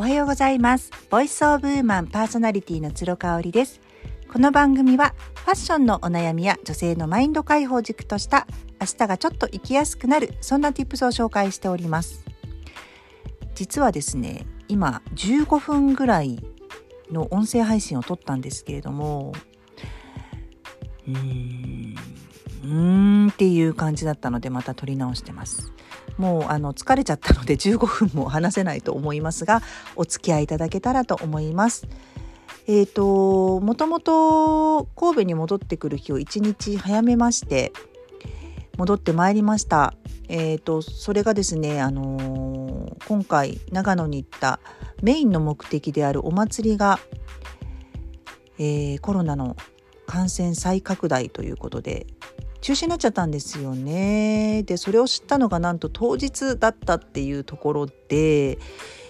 おはようございます。ボイスオブウーマンパーソナリティの鶴香織です。この番組はファッションのお悩みや女性のマインド解放軸とした明日がちょっと生きやすくなるそんな tips を紹介しております。実はですね、今15分ぐらいの音声配信を撮ったんですけれども、うーん、うーんっていう感じだったのでまた撮り直してます。もうあの疲れちゃったので15分も話せないと思いますがお付き合いいただけたらと思います。えーともともと神戸に戻ってくる日を1日早めまして戻ってまいりました。えーとそれがですね、あのー今回長野に行ったメインの目的であるお祭りが、えーコロナの感染再拡大ということで中止になっちゃったんですよね。でそれを知ったのがなんと当日だったっていうところで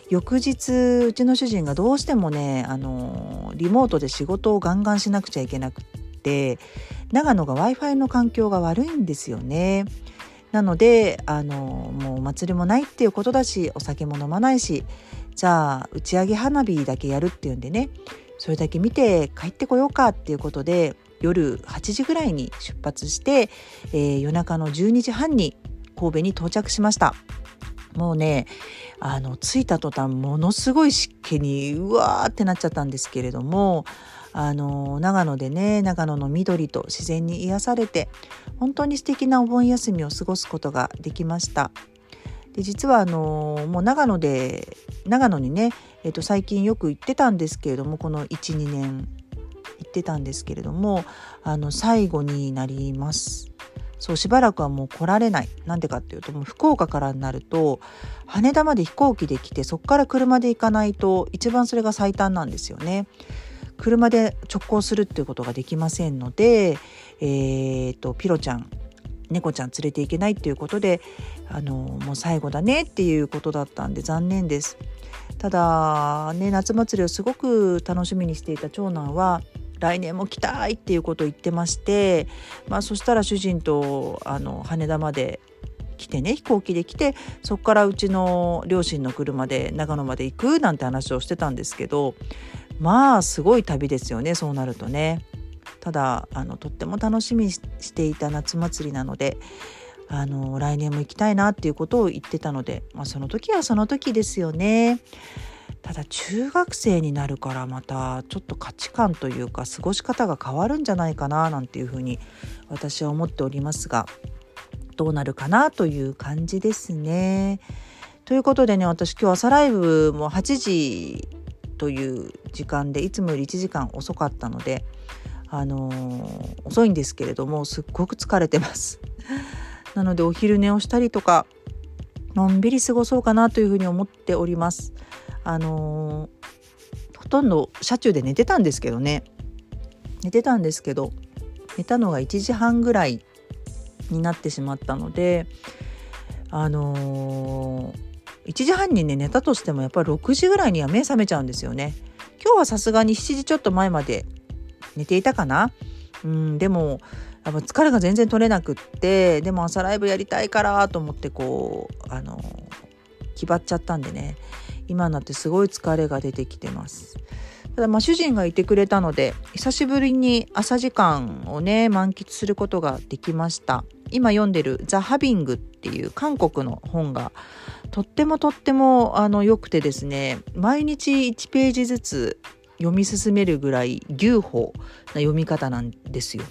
翌日うちの主人がどうしてもねあのリモートで仕事をガンガンしなくちゃいけなくって長野が w i f i の環境が悪いんですよね。なのであのもうお祭りもないっていうことだしお酒も飲まないしじゃあ打ち上げ花火だけやるっていうんでねそれだけ見て帰ってこようかっていうことで夜8時ぐらいに出発して、えー夜中の12時半に神戸に到着しました。もうねあの着いた途端ものすごい湿気にうわーってなっちゃったんですけれどもあの長野でね長野の緑と自然に癒されて本当に素敵なお盆休みを過ごすことができました。で実はあのもう長野で長野にね、えっと最近よく行ってたんですけれどもこの12年ってたんですけれどもあの最後になります。そうしばらくはもう来られないなんでかっていうともう福岡からになると羽田まで飛行機で来てそこから車で行かないと一番それが最短なんですよね。車で直行するっていうことができませんので、えー、とピロちゃん猫ちゃん連れて行けないっていうことであのもう最後だねっていうことだったんで残念です。ただね夏祭りをすごく楽しみにしていた長男は来年も来たいっていうことを言ってまして、まあ、そしたら主人とあの羽田まで来てね飛行機で来てそこからうちの両親の車で長野まで行くなんて話をしてたんですけどまあすごい旅ですよねそうなるとね。ただあのとっても楽しみしていた夏祭りなのであの来年も行きたいなっていうことを言ってたので、まあ、その時はその時ですよね。ただ中学生になるからまたちょっと価値観というか過ごし方が変わるんじゃないかななんていうふうに私は思っておりますがどうなるかなという感じですね。ということでね私今日朝ライブも8時という時間でいつもより1時間遅かったのであのー遅いんですけれどもすっごく疲れてます。なのでお昼寝をしたりとかのんびり過ごそうかなというふうに思っております。あのーほとんど車中で寝てたんですけどね。寝てたんですけど寝たのが1時半ぐらいになってしまったのであのー1時半にね寝たとしてもやっぱり6時ぐらいには目覚めちゃうんですよね。今日はさすがに7時ちょっと前まで寝ていたかな。うんでもやっぱ疲れが全然取れなくってでも朝ライブやりたいからと思ってこうあの気張っちゃったんでね。今になってすごい疲れが出てきてます。ただまあ主人がいてくれたので久しぶりに朝時間をね満喫することができました今読んでる「ザ・ハビング」っていう韓国の本がとってもとってもあの良くてですね毎日1ページずつ読み進めるぐらい牛歩な読み方なんですよ。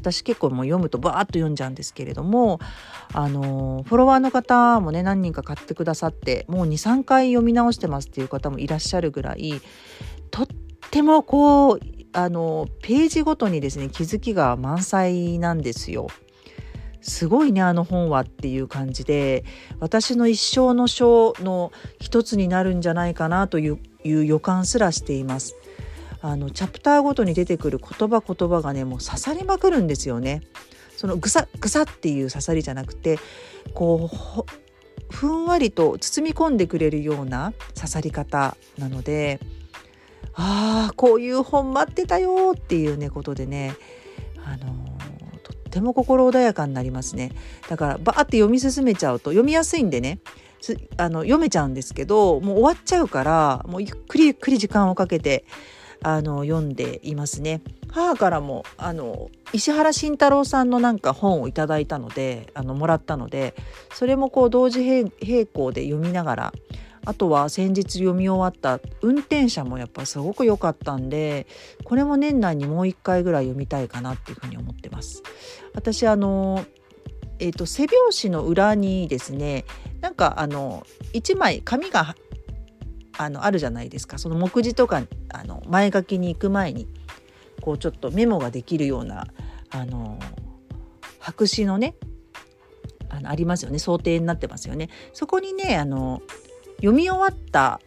私結構もう読むとバーッと読んじゃうんですけれどもあのフォロワーの方もね何人か買ってくださってもう23回読み直してますっていう方もいらっしゃるぐらいとってもこうあのページごとにですね気づきが満載なんですよ。すごいねあの本はっていう感じで私の一生の書の一つになるんじゃないかなという予感すらしています。あのチャプターごとに出てくる言葉言葉がねもう刺さりまくるんですよね。そのぐさぐさっていう刺さりじゃなくてこうふんわりと包み込んでくれるような刺さり方なのでああこういう本待ってたよっていうねことでねあのとっても心穏やかになりますねだからバーって読み進めちゃうと読みやすいんでねあの読めちゃうんですけどもう終わっちゃうからもうゆっくりゆっくり時間をかけてあの読んでいますね。母からもあの石原慎太郎さんのなんか本をいただいたのであのもらったのでそれもこう同時並行で読みながらあとは先日読み終わった運転者もやっぱすごく良かったんでこれも年内にもう一回ぐらい読みたいかなっていうふうに思ってます。私あのえーと、背表紙の裏にですねなんかあの1枚紙があのあるじゃないですかその目次とかあの前書きに行く前にこうちょっとメモができるようなあの白紙のねあのありますよね想定になってますよね。そこにねあの読み終わった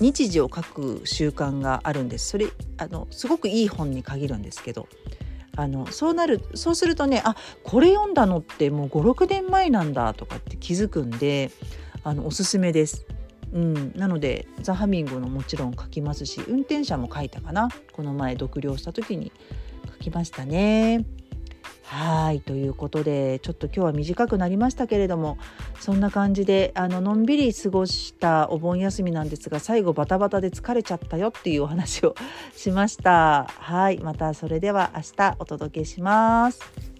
日時を書く習慣があるんですそれあのすごくいい本に限るんですけどあのそうなるそうするとねあこれ読んだのってもう56年前なんだとかって気づくんであのおすすめです。うん、なのでザ・ハミングのもちろん書きますし運転者も書いたかなこの前読了した時に書きましたね。はいということでちょっと今日は短くなりましたけれどもそんな感じであののんびり過ごしたお盆休みなんですが最後バタバタで疲れちゃったよっていうお話をしました。はいまたそれでは明日お届けします。